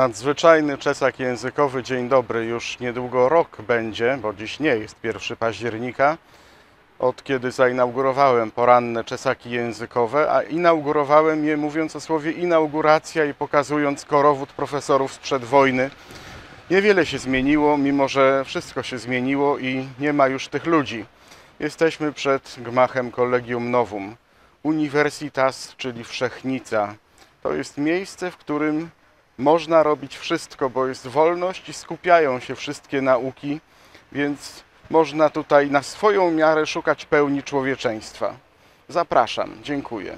Nadzwyczajny czesak językowy, dzień dobry, już niedługo rok będzie, bo dziś nie jest 1 października, od kiedy zainaugurowałem poranne czesaki językowe, a inaugurowałem je mówiąc o słowie inauguracja i pokazując korowód profesorów sprzed wojny. Niewiele się zmieniło, mimo że wszystko się zmieniło i nie ma już tych ludzi. Jesteśmy przed gmachem Collegium Novum. Universitas, czyli Wszechnica. To jest miejsce, w którym można robić wszystko, bo jest wolność i skupiają się wszystkie nauki, więc można tutaj na swoją miarę szukać pełni człowieczeństwa. Zapraszam, dziękuję.